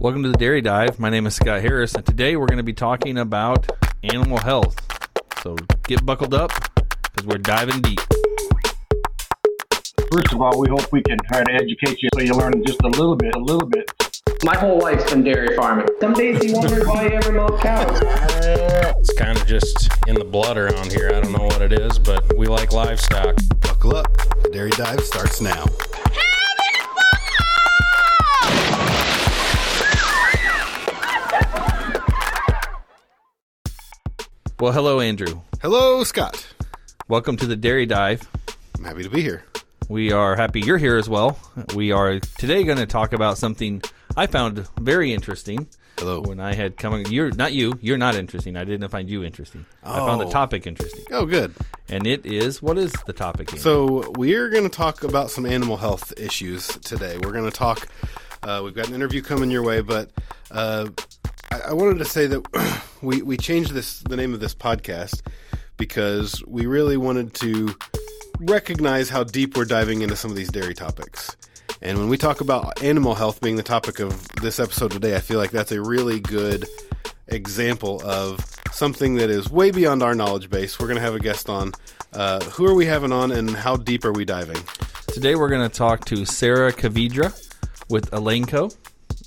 Welcome to the Dairy Dive. My name is Scott Harris, and today we're going to be talking about animal health. So get buckled up because we're diving deep. First of all, we hope we can try to educate you so you learn just a little bit, a little bit. My whole life's been dairy farming. Some days you wonder why you ever milk cows. It's kind of just in the blood around here. I don't know what it is, but we like livestock. Buckle up. The Dairy Dive starts now. Well, hello, Andrew. Hello, Scott. Welcome to the Dairy Dive. I'm happy to be here. We are happy you're here as well. We are today going to talk about something I found very interesting. Hello. When I had come, you're not you. You're not interesting. I didn't find you interesting. I found the Oh. topic interesting, Oh, good. and it is what is the topic? Andrew? So, we're going to talk about some animal health issues today. We're going to talk, uh, we've got an interview coming your way, but uh, I, I wanted to say that we, we changed this the name of this podcast because we really wanted to recognize how deep we're diving into some of these dairy topics. And when we talk about animal health being the topic of this episode today, I feel like that's a really good example of something that is way beyond our knowledge base. We're going to have a guest on. Uh, who are we having on, and how deep are we diving? Today we're going to talk to Sarah Kvidera with Elanco,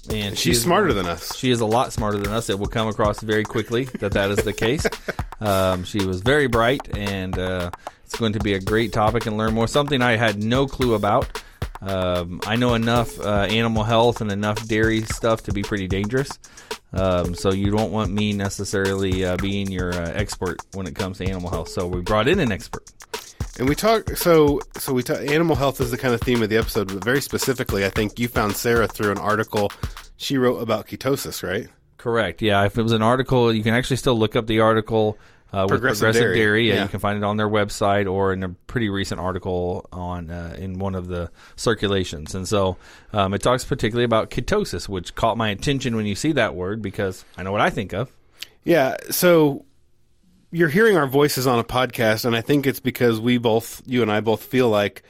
and she She's is- smarter than us. She is a lot smarter than us. It will come across very quickly that that is the case. um, she was very bright, and uh, it's going to be a great topic and learn more. Something I had no clue about. Um, I know enough uh, animal health and enough dairy stuff to be pretty dangerous. Um, so you don't want me necessarily uh, being your uh, expert when it comes to animal health. So we brought in an expert. And we talk. So, so we talk. Animal health is the kind of theme of the episode, but very specifically, I think you found Sarah through an article she wrote about ketosis, right? Correct. Yeah. If it was an article, you can actually still look up the article uh, with Progressive Progressive Dairy. Dairy. Yeah, Yeah. you can find it on their website or in a pretty recent article on uh, in one of the circulations. And so um, it talks particularly about ketosis, which caught my attention when you see that word because I know what I think of. Yeah. So you're hearing our voices on a podcast, and I think it's because we both, you and I both feel like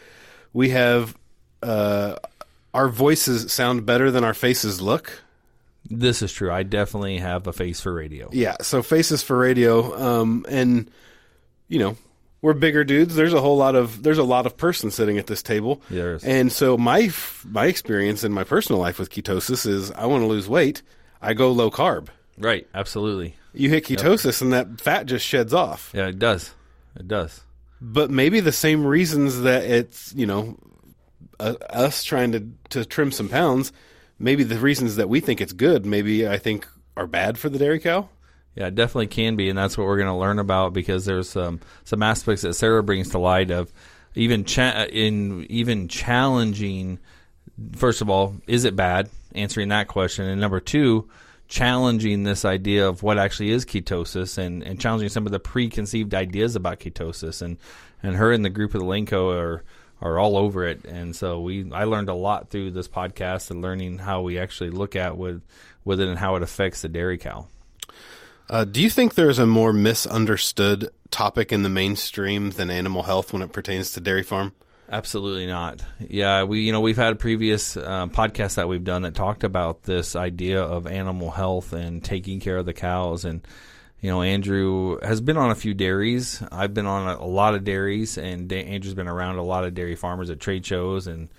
we have uh, our voices sound better than our faces look. This is true. I definitely have a face for radio. Yeah. So faces for radio, um, and you know. We're bigger dudes. There's a whole lot of there's a lot of person sitting at this table. There is. And so my my experience in my personal life with ketosis is I want to lose weight, I go low carb. Right. Absolutely. You hit ketosis and that fat just sheds off. Yeah, it does. It does. but maybe the same reasons that it's you know uh, us trying to to trim some pounds maybe the reasons that we think it's good maybe i think are bad for the dairy cow Yeah, it definitely can be, and that's what we're going to learn about because there's um, some aspects that Sarah brings to light of even cha- in even challenging. First of all, is it bad? Answering that question, and number two, challenging this idea of what actually is ketosis, and, and challenging some of the preconceived ideas about ketosis, and and her and the group of the Elanco are are all over it, and so we I learned a lot through this podcast and learning how we actually look at with with it and how it affects the dairy cow. uh, do you think there's a more misunderstood topic in the mainstream than animal health when it pertains to dairy farm Absolutely not. Yeah, we you know we've had previous uh, podcasts that we've done that talked about this idea of animal health and taking care of the cows, and you know Andrew has been on a few dairies. I've been on a, a lot of dairies, and da- Andrew's been around a lot of dairy farmers at trade shows and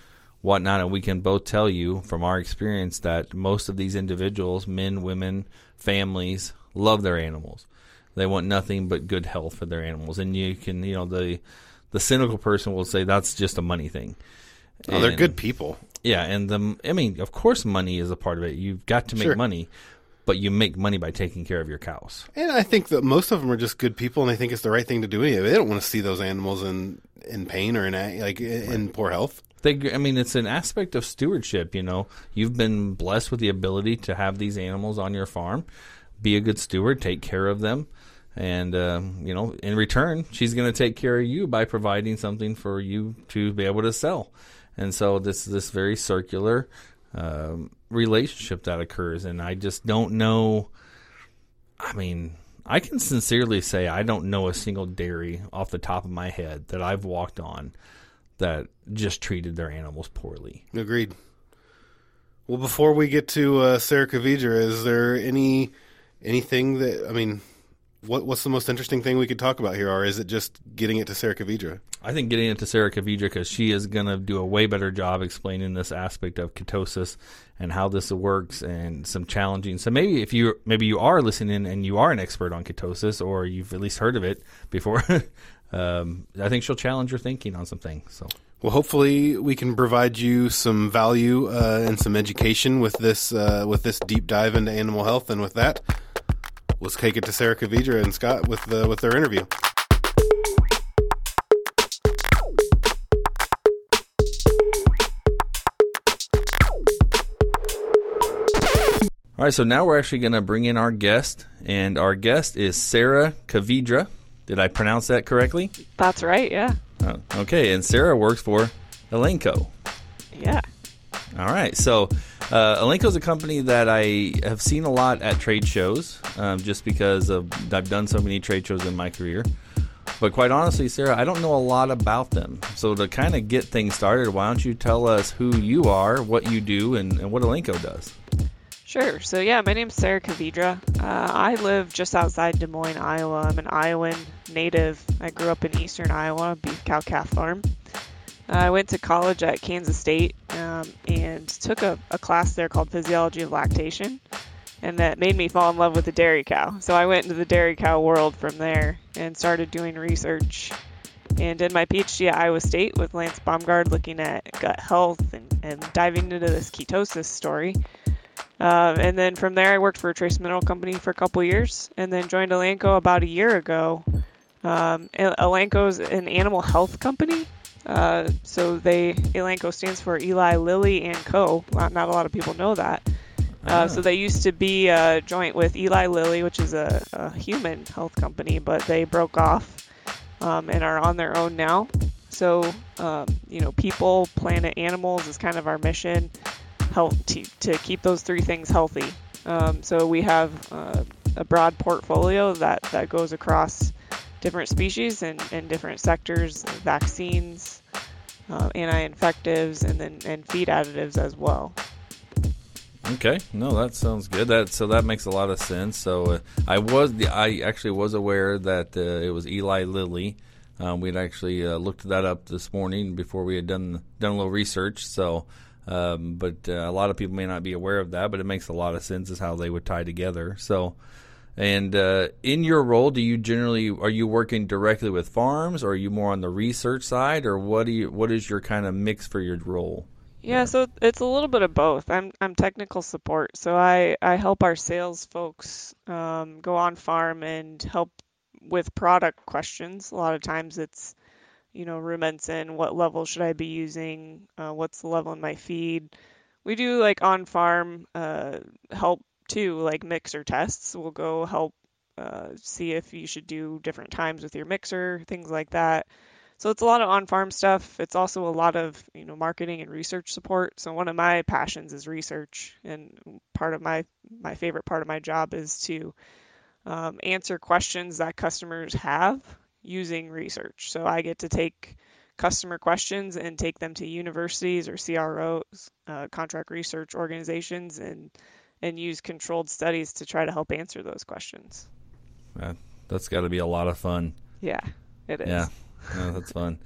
whatnot. And we can both tell you from our experience that most of these individuals, men, women, families, love their animals. They want nothing but good health for their animals, and you can you know the the cynical person will say that's just a money thing. oh they're good people Yeah, and the I mean, of course, money is a part of it. You've got to make Sure. money, but you make money by taking care of your cows. and i think that most of them are just good people and they think it's the right thing to do anyway they don't want to see those animals in in pain or in like in poor health They, I mean, it's an aspect of stewardship. You know, you've been blessed with the ability to have these animals on your farm. Be a good steward, take care of them, and um, you know, in return, she's going to take care of you by providing something for you to be able to sell. And so this this very circular um, relationship that occurs, and I just don't know. I mean, I can sincerely say I don't know a single dairy off the top of my head that I've walked on that just treated their animals poorly. Agreed. Well, before we get to uh, Sarah Kvidera, is there any anything that I mean, what what's the most interesting thing we could talk about here, or is it just getting it to Sarah Kvidera? I think getting it to Sarah Kvidera because she is going to do a way better job explaining this aspect of ketosis and how this works and some challenging. So maybe if you maybe you are listening and you are an expert on ketosis or you've at least heard of it before, um, I think she'll challenge your thinking on some things. So. Well, hopefully we can provide you some value uh, and some education with this uh, with this deep dive into animal health. And with that, let's take it to Sarah Kvidera and Scott with the, with their interview. All right, so now we're actually going to bring in our guest, and our guest is Sarah Kvidera. Did I pronounce that correctly? That's right, yeah. Oh, okay, and Sarah works for Elanco. Yeah. All right, so uh, Elanco is a company that I have seen a lot at trade shows, um, just because of I've done so many trade shows in my career. But quite honestly, Sarah, I don't know a lot about them. So to kind of get things started, why don't you tell us who you are, what you do, and, and what Elanco does? Sure. So, yeah, my name's Sarah Kvidera. Uh, I live just outside Des Moines, Iowa. I'm an Iowan native. I grew up in eastern Iowa, beef cow calf farm. Uh, I went to college at Kansas State um, and took a, a class there called Physiology of Lactation, and that made me fall in love with the dairy cow. So I went into the dairy cow world from there and started doing research and did my PhD at Iowa State with Lance Baumgard looking at gut health and, and diving into this ketosis story. Uh, and then from there, I worked for a trace mineral company for a couple years, and then joined Elanco about a year ago. Um, Elanco is an animal health company, uh, so they Elanco stands for Eli Lilly and Co. Not, not a lot of people know that. Uh, so they used to be a joint with Eli Lilly, which is a, a human health company, but they broke off um, and are on their own now. So um, you know, people, planet, animals is kind of our mission help to, to keep those three things healthy. Um, so we have uh, a broad portfolio that, that goes across different species and, and different sectors, vaccines, uh, anti-infectives, and then and feed additives as well. Okay, no, that sounds good. That so that makes a lot of sense. So uh, I was I actually was aware that uh, it was Eli Lilly. Um, we'd actually uh, looked that up this morning before we had done done a little research. So um, but uh, a lot of people may not be aware of that, but it makes a lot of sense as how they would tie together. So, and uh, in your role, do you generally are you working directly with farms, or are you more on the research side, or what do you what is your kind of mix for your role? Yeah, so it's a little bit of both. I'm I'm technical support, so I I help our sales folks um, go on farm and help with product questions. A lot of times it's you know, rumensin, what level should I be using? Uh, what's the level in my feed? We do like on farm uh, help too, like mixer tests. We'll go help uh, see if you should do different times with your mixer, things like that. So it's a lot of on farm stuff. It's also a lot of you know marketing and research support. So one of my passions is research, and part of my my favorite part of my job is to um, answer questions that customers have using research. So I get to take customer questions and take them to universities or CROs, uh, contract research organizations, and and use controlled studies to try to help answer those questions. Uh, that's got to be a lot of fun. Yeah, it is. Yeah, no, that's fun.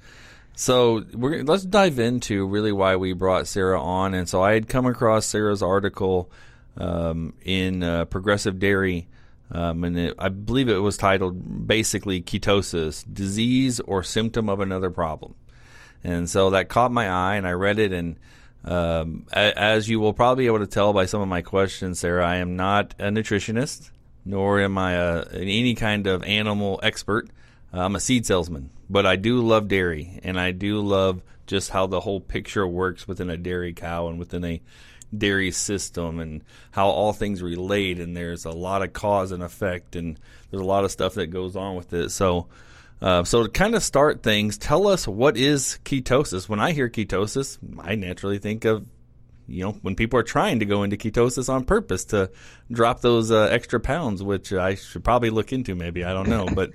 So we're let's dive into really why we brought Sarah on. And so I had come across Sarah's article um, in uh, Progressive Dairy um, and it, I believe it was titled basically ketosis, disease or symptom of another problem. And so that caught my eye, and I read it. And um, as you will probably be able to tell by some of my questions, Sarah, I am not a nutritionist, nor am I a, any kind of animal expert. I'm a seed salesman, but I do love dairy, and I do love just how the whole picture works within a dairy cow and within a dairy system and how all things relate and there's a lot of cause and effect and there's a lot of stuff that goes on with it so uh, so to kind of start things tell us what is ketosis when i hear ketosis i naturally think of you know when people are trying to go into ketosis on purpose to drop those uh, extra pounds which i should probably look into maybe i don't know but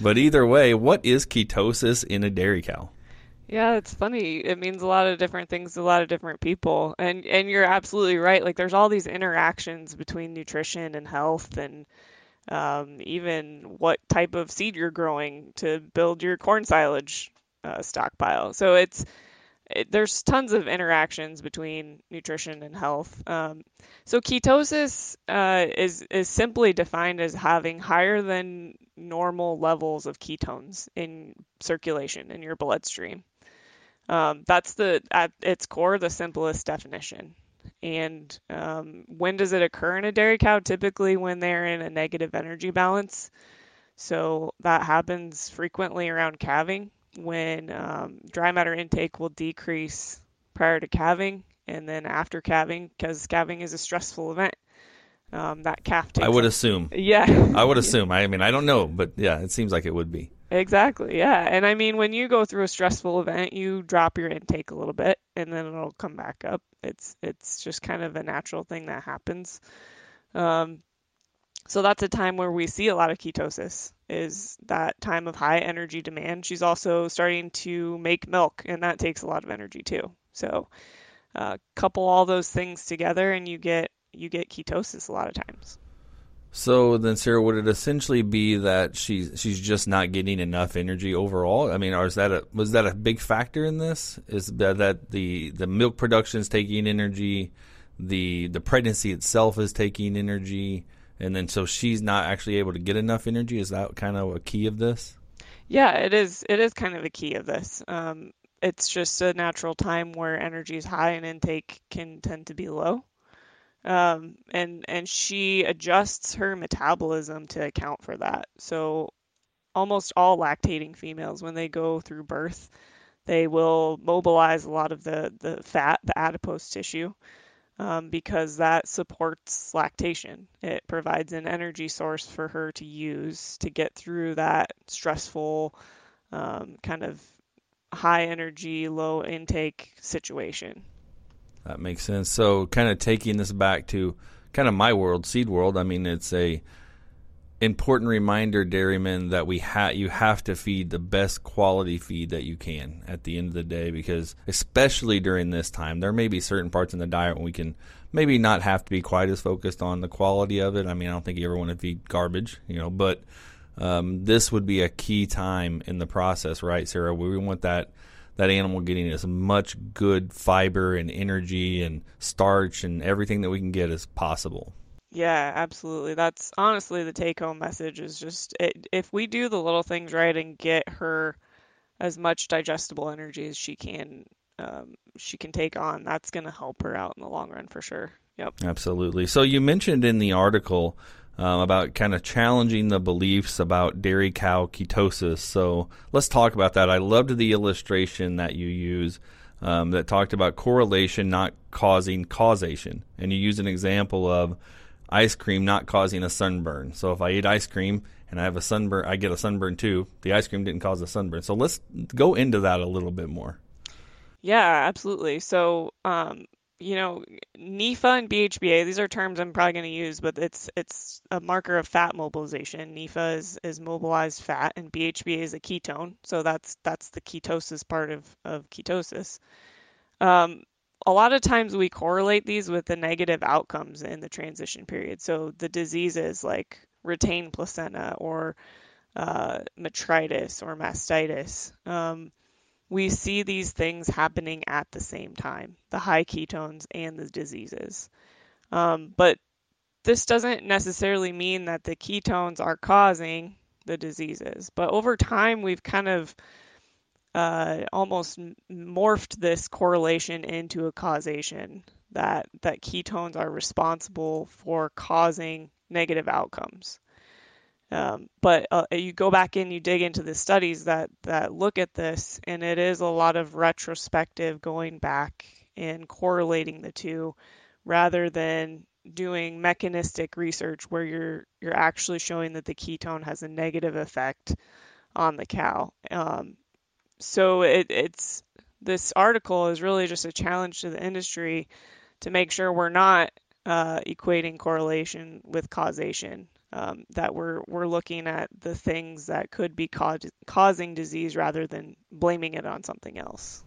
but either way what is ketosis in a dairy cow Yeah, it's funny. It means a lot of different things to a lot of different people. And and you're absolutely right. Like there's all these interactions between nutrition and health and um, even what type of seed you're growing to build your corn silage uh, stockpile. So it's it, there's tons of interactions between nutrition and health. Um, so ketosis uh, is is simply defined as having higher than normal levels of ketones in circulation in your bloodstream. Um, that's the at its core the simplest definition. And um, when does it occur in a dairy cow? Typically when they're in a negative energy balance. So that happens frequently around calving when um, dry matter intake will decrease prior to calving and then after calving because calving is a stressful event. Um, that calf takes. I would up- assume. Yeah. I would assume. I mean, I don't know, but yeah, it seems like it would be. Exactly. Yeah. And I mean, when you go through a stressful event, you drop your intake a little bit and then it'll come back up. It's it's just kind of a natural thing that happens. Um, so that's a time where we see a lot of ketosis is that time of high energy demand. She's also starting to make milk and that takes a lot of energy too. So uh, couple all those things together and you get you get ketosis a lot of times. So then, Sarah, would it essentially be that she's she's just not getting enough energy overall? I mean, or is that a was that a big factor in this? Is that, that the the milk production is taking energy, the the pregnancy itself is taking energy, and then so she's not actually able to get enough energy? Is that kind of a key of this? Yeah, it is. It is kind of a key of this. Um, it's just a natural time where energy is high and intake can tend to be low. Um, and and she adjusts her metabolism to account for that. So almost all lactating females, when they go through birth, they will mobilize a lot of the the fat, the adipose tissue, um, because that supports lactation. It provides an energy source for her to use to get through that stressful um, kind of high energy, low intake situation. That makes sense. So, kind of taking this back to kind of my world, seed world. I mean, it's a important reminder, dairymen, that we ha- you have to feed the best quality feed that you can at the end of the day, because especially during this time, there may be certain parts in the diet when we can maybe not have to be quite as focused on the quality of it. I mean, I don't think you ever want to feed garbage, you know, but um, this would be a key time in the process, right, Sarah? We want that that animal getting as much good fiber and energy and starch and everything that we can get as possible. Yeah, absolutely. That's honestly the take home message is just it, if we do the little things right and get her as much digestible energy as she can um, she can take on, that's going to help her out in the long run for sure. Yep. Absolutely. So you mentioned in the article um, about kind of challenging the beliefs about dairy cow ketosis. So let's talk about that. I loved the illustration that you use um, that talked about correlation not causing causation. And you use an example of ice cream not causing a sunburn. So if I eat ice cream and I have a sunburn, I get a sunburn too. The ice cream didn't cause a sunburn. So let's go into that a little bit more. Yeah, absolutely. So, um, you know, NEFA and BHBA, these are terms I'm probably going to use, but it's it's a marker of fat mobilization. NEFA is, is mobilized fat and BHBA is a ketone. So that's that's the ketosis part of, of ketosis. Um, a lot of times we correlate these with the negative outcomes in the transition period. So the diseases like retained placenta or uh, metritis or mastitis. Um, we see these things happening at the same time the high ketones and the diseases. Um, but this doesn't necessarily mean that the ketones are causing the diseases. But over time, we've kind of uh, almost morphed this correlation into a causation that that ketones are responsible for causing negative outcomes. Um, but uh, you go back in, you dig into the studies that that look at this, and it is a lot of retrospective going back and correlating the two, rather than doing mechanistic research where you're you're actually showing that the ketone has a negative effect on the cow. Um, so it, it's this article is really just a challenge to the industry to make sure we're not uh, equating correlation with causation. Um, that we're we're looking at the things that could be causing disease rather than blaming it on something else.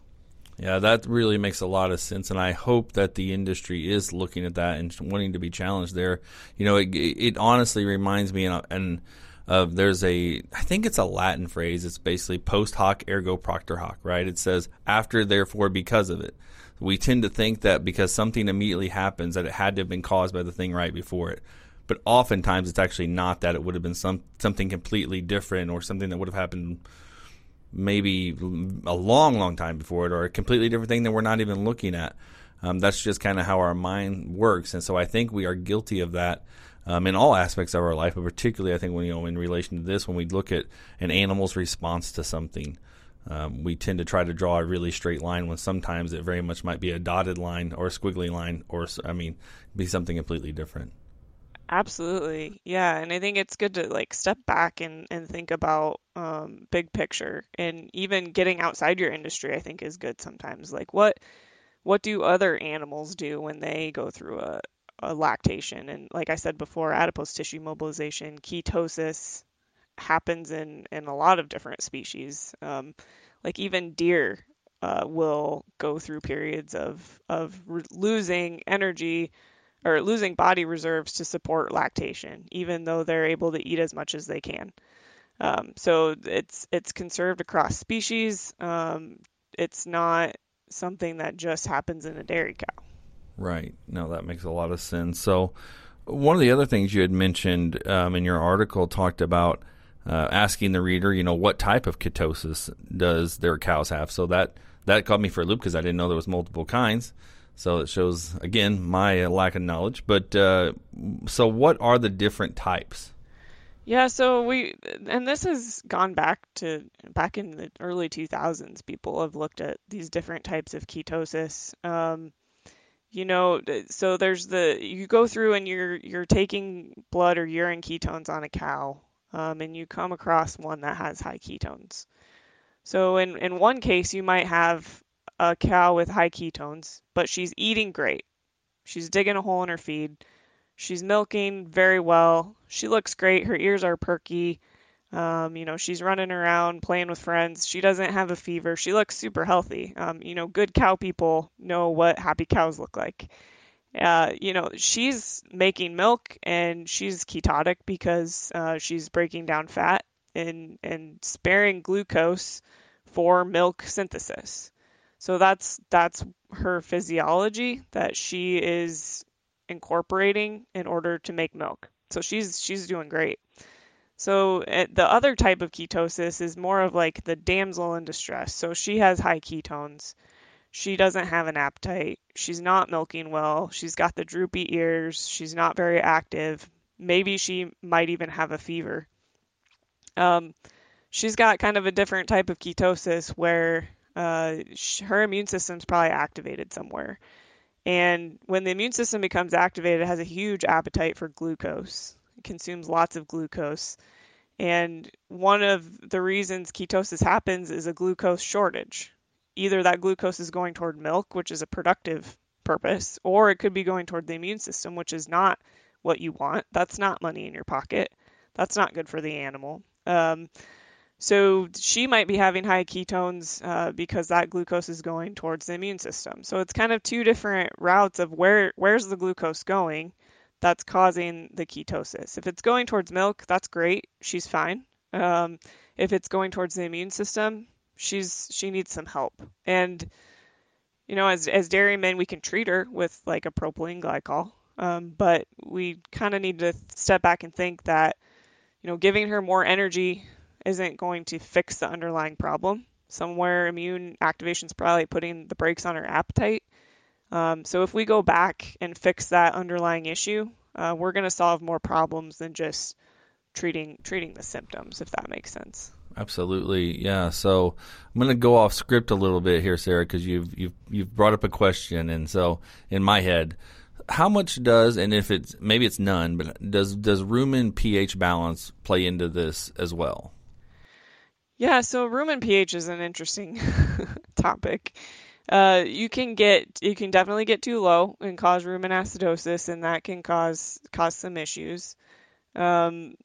Yeah, that really makes a lot of sense, and I hope that the industry is looking at that and wanting to be challenged there. You know, it, it honestly reminds me, and, and uh, there's a, I think it's a Latin phrase. It's basically post hoc ergo propter hoc, right? It says after, therefore, because of it. We tend to think that because something immediately happens that it had to have been caused by the thing right before it. But oftentimes it's actually not that. It would have been some something completely different or something that would have happened maybe a long, long time before it or a completely different thing that we're not even looking at. Um, that's just kind of how our mind works. And so I think we are guilty of that um, in all aspects of our life, but particularly I think when you know in relation to this, when we look at an animal's response to something, um, we tend to try to draw a really straight line when sometimes it very much might be a dotted line or a squiggly line, or I mean, be something completely different. Absolutely, yeah, and I think it's good to like step back and and think about um, big picture, and even getting outside your industry. I think is good sometimes. Like what what do other animals do when they go through a uh, lactation. And like I said before, adipose tissue mobilization, ketosis happens in, in a lot of different species. Um, like even deer uh, will go through periods of, of re- losing energy or losing body reserves to support lactation, even though they're able to eat as much as they can. Um, so it's it's conserved across species. Um, it's not something that just happens in a dairy cow. Right. No, that makes a lot of sense. So, one of the other things you had mentioned um, in your article talked about uh, asking the reader, you know, what type of ketosis does their cows have? So that that caught me for a loop because I didn't know there was multiple kinds. So it shows again my lack of knowledge. But uh, so, what are the different types? Yeah, so we and this has gone back to back in the early 2000s. People have looked at these different types of ketosis. Um, you know so there's the you go through and you're you're taking blood or urine ketones on a cow um, and you come across one that has high ketones so in in one case you might have a cow with high ketones but she's eating great she's digging a hole in her feed she's milking very well she looks great her ears are perky um, you know, she's running around playing with friends. She doesn't have a fever. She looks super healthy. Um, you know, good cow people know what happy cows look like. Uh, you know, she's making milk and she's ketotic because uh, she's breaking down fat and and sparing glucose for milk synthesis. So that's that's her physiology that she is incorporating in order to make milk. So she's she's doing great. So eh, the other type of ketosis is more of like the damsel in distress. So she has high ketones. She doesn't have an appetite. She's not milking well. She's got the droopy ears. She's not very active. Maybe she might even have a fever. Um, she's got kind of a different type of ketosis where uh, her immune system's probably activated somewhere. And when the immune system becomes activated, it has a huge appetite for glucose It consumes lots of glucose. And one of the reasons ketosis happens is a glucose shortage. Either that glucose is going toward milk, which is a productive purpose, or it could be going toward the immune system, which is not what you want. That's not money in your pocket. That's not good for the animal. Um, so she might be having high ketones uh, because that glucose is going towards the immune system. So it's kind of two different routes of where where's the glucose going, that's causing the ketosis. If it's going towards milk, that's great. She's fine. Um, if it's going towards the immune system, she's she needs some help. And you know, as as dairymen, we can treat her with like a propylene glycol, um, but we kind of need to step back and think that you know, giving her more energy isn't going to fix the underlying problem. Somewhere immune activation is probably putting the brakes on her appetite. Um, so if we go back and fix that underlying issue, uh, we're going to solve more problems than just treating treating the symptoms, if that makes sense. Absolutely, yeah. So I'm going to go off script a little bit here, Sarah, because you've you've you've brought up a question, and so in my head, how much does and if it's maybe it's none, but does does rumen pH balance play into this as well? Yeah, so rumen pH is an interesting topic uh, you can get you can definitely get too low and cause rumen acidosis, and that can cause cause some issues. Um,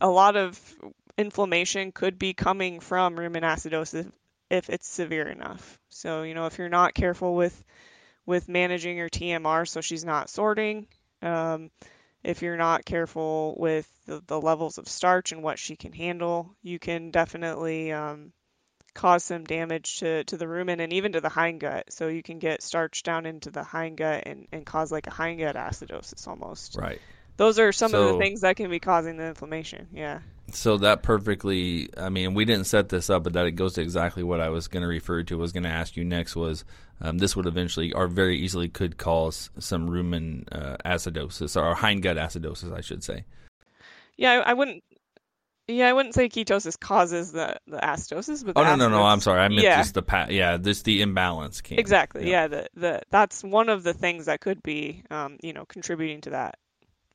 a lot of inflammation could be coming from rumen acidosis if it's severe enough. So, you know, if you're not careful with with managing your TMR so she's not sorting, um, if you're not careful with the, the, levels of starch and what she can handle, you can definitely um, cause some damage to, to the rumen and even to the hindgut. So you can get starch down into the hindgut and, and cause like a hindgut acidosis almost. Right. Those are some so, of the things that can be causing the inflammation. Yeah. So that perfectly, I mean, we didn't set this up, but that it goes to exactly what I was going to refer to. Was going to ask you next was um, this would eventually, or very easily, could cause some rumen uh, acidosis or hindgut acidosis, I should say. Yeah, I, I, wouldn't. Yeah, I wouldn't say ketosis causes the, the acidosis, but oh no, no, no, I'm sorry, I meant yeah. just the pa- yeah, this the imbalance can exactly. Yeah, yeah the, the that's one of the things that could be, um, you know, contributing to that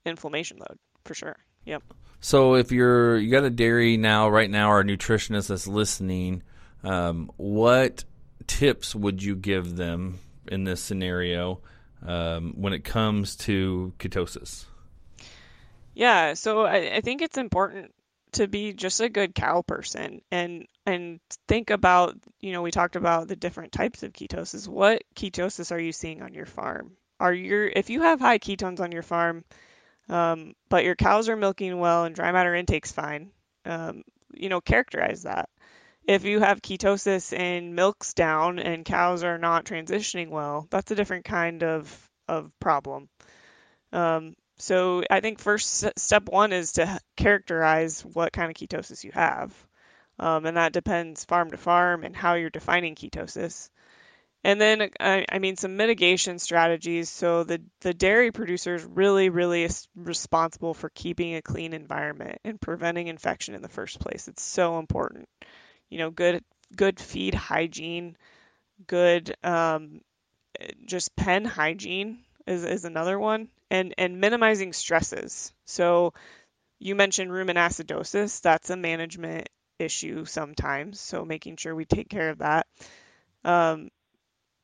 inflammation load for sure. Yep. So if you're you got a dairy now, right now, our nutritionist that's listening, um, what tips would you give them in this scenario um, when it comes to ketosis? Yeah, so I, I think it's important to be just a good cow person and and think about you know we talked about the different types of ketosis what ketosis are you seeing on your farm are your if you have high ketones on your farm um, but your cows are milking well and dry matter intake's fine. Um, you know, characterize that. If you have ketosis and milk's down and cows are not transitioning well, that's a different kind of of problem. Um, so I think first step one is to characterize what kind of ketosis you have, um, and that depends farm to farm and how you're defining ketosis. And then, I, I mean, some mitigation strategies. So the, the dairy producers really, really is responsible for keeping a clean environment and preventing infection in the first place. It's so important. You know, good good feed hygiene, good um, just pen hygiene is, is another one, and and minimizing stresses. So you mentioned rumen acidosis. That's a management issue sometimes. So making sure we take care of that. Um,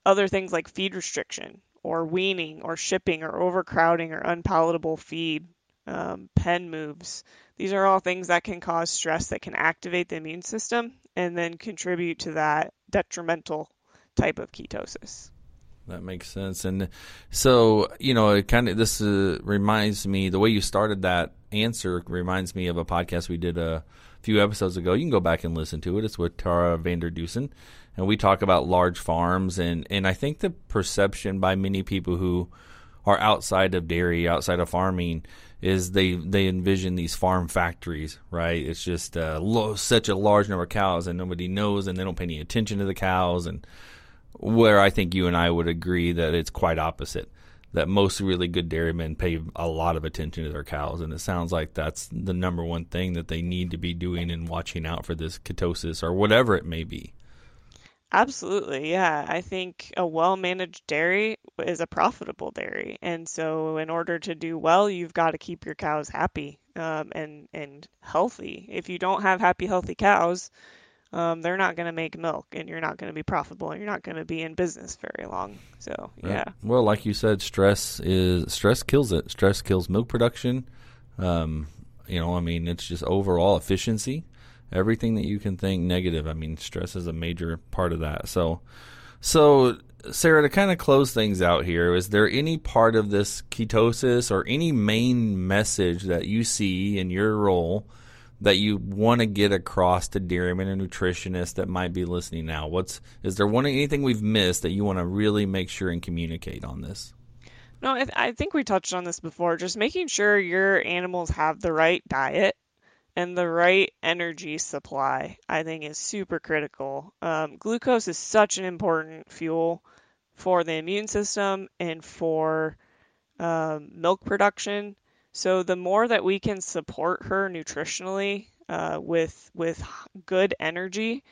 other things like feed restriction or weaning or shipping or overcrowding or unpalatable feed, um, pen moves. These are all things that can cause stress that can activate the immune system and then contribute to that detrimental type of ketosis. That makes sense. And so, you know, it kind of this uh, reminds me the way you started that answer reminds me of a podcast we did a few episodes ago. You can go back and listen to it. It's with Tara Vander Dussen and we talk about large farms and and I think the perception by many people who are outside of dairy, outside of farming, is they they envision these farm factories, right? It's just uh, such a large number of cows, and nobody knows, and they don't pay any attention to the cows. And where I think you and I would agree that it's quite opposite. That most really good dairymen pay a lot of attention to their cows, and it sounds like that's the number one thing that they need to be doing and watching out for this ketosis or whatever it may be. Absolutely, yeah. I think a well-managed dairy is a profitable dairy, and so in order to do well, you've got to keep your cows happy um, and and healthy. If you don't have happy, healthy cows, um, they're not going to make milk, and you're not going to be profitable, and you're not going to be in business very long. So, yeah. Well, like you said, stress is stress kills it. Stress kills milk production. Um, you know, I mean, it's just overall efficiency everything that you can think negative. I mean, stress is a major part of that. So, so Sarah, to kind of close things out here, is there any part of this ketosis or any main message that you see in your role that you want to get across to dairymen and nutritionists that might be listening now? What's is there one anything we've missed that you want to really make sure and communicate on this? No, I, th- I think we touched on this before. Just making sure your animals have the right diet and the right energy supply, I think, is super critical. Um, glucose is such an important fuel for the immune system and for um, milk production. So the more that we can support her nutritionally uh, with with good energy,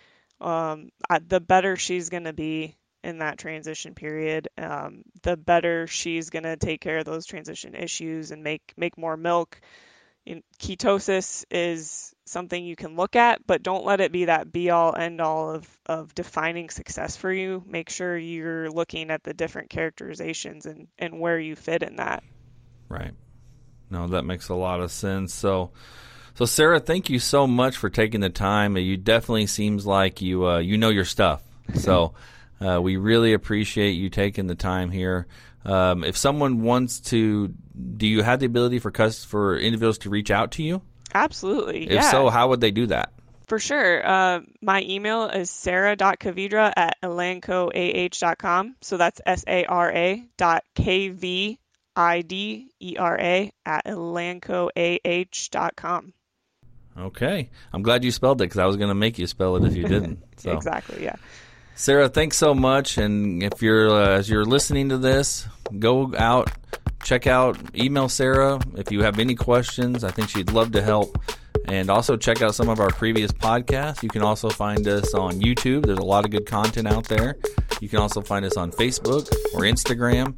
um, the better she's going to be in that transition period. Um, the better she's going to take care of those transition issues and make make more milk ketosis is something you can look at, but don't let it be that be all end all of, of defining success for you. Make sure you're looking at the different characterizations and, and where you fit in that. Right. No, that makes a lot of sense. So, so Sarah, thank you so much for taking the time. You definitely seems like you uh, you know your stuff. So, uh, we really appreciate you taking the time here. Um, if someone wants to, do you have the ability for cus- for individuals to reach out to you? Absolutely. If yeah. so, how would they do that? For sure. Uh, my email is sarah.kvidera at elancoah.com. So that's S A R A dot K V I D E R A at elancoah.com. Okay, I'm glad you spelled it because I was going to make you spell it if you didn't. So. Exactly. Yeah. Sarah, thanks so much. And if you're uh, as you're listening to this, go out, check out, email Sarah if you have any questions. I think she'd love to help. And also check out some of our previous podcasts. You can also find us on YouTube. There's a lot of good content out there. You can also find us on Facebook or Instagram.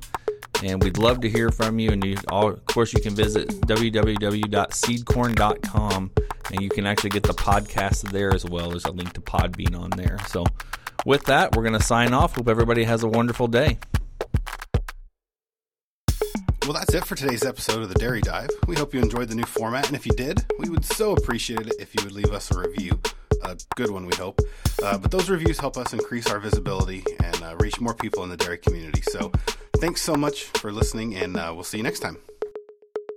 And we'd love to hear from you. And you, all, of course, you can visit www.seedcorn.com and you can actually get the podcast there as well. There's a link to Podbean on there. So, with that, we're going to sign off. Hope everybody has a wonderful day. Well, that's it for today's episode of the Dairy Dive. We hope you enjoyed the new format, and if you did, we would so appreciate it if you would leave us a review. A good one, we hope. Uh, but those reviews help us increase our visibility and uh, reach more people in the dairy community. So, thanks so much for listening, and uh, we'll see you next time.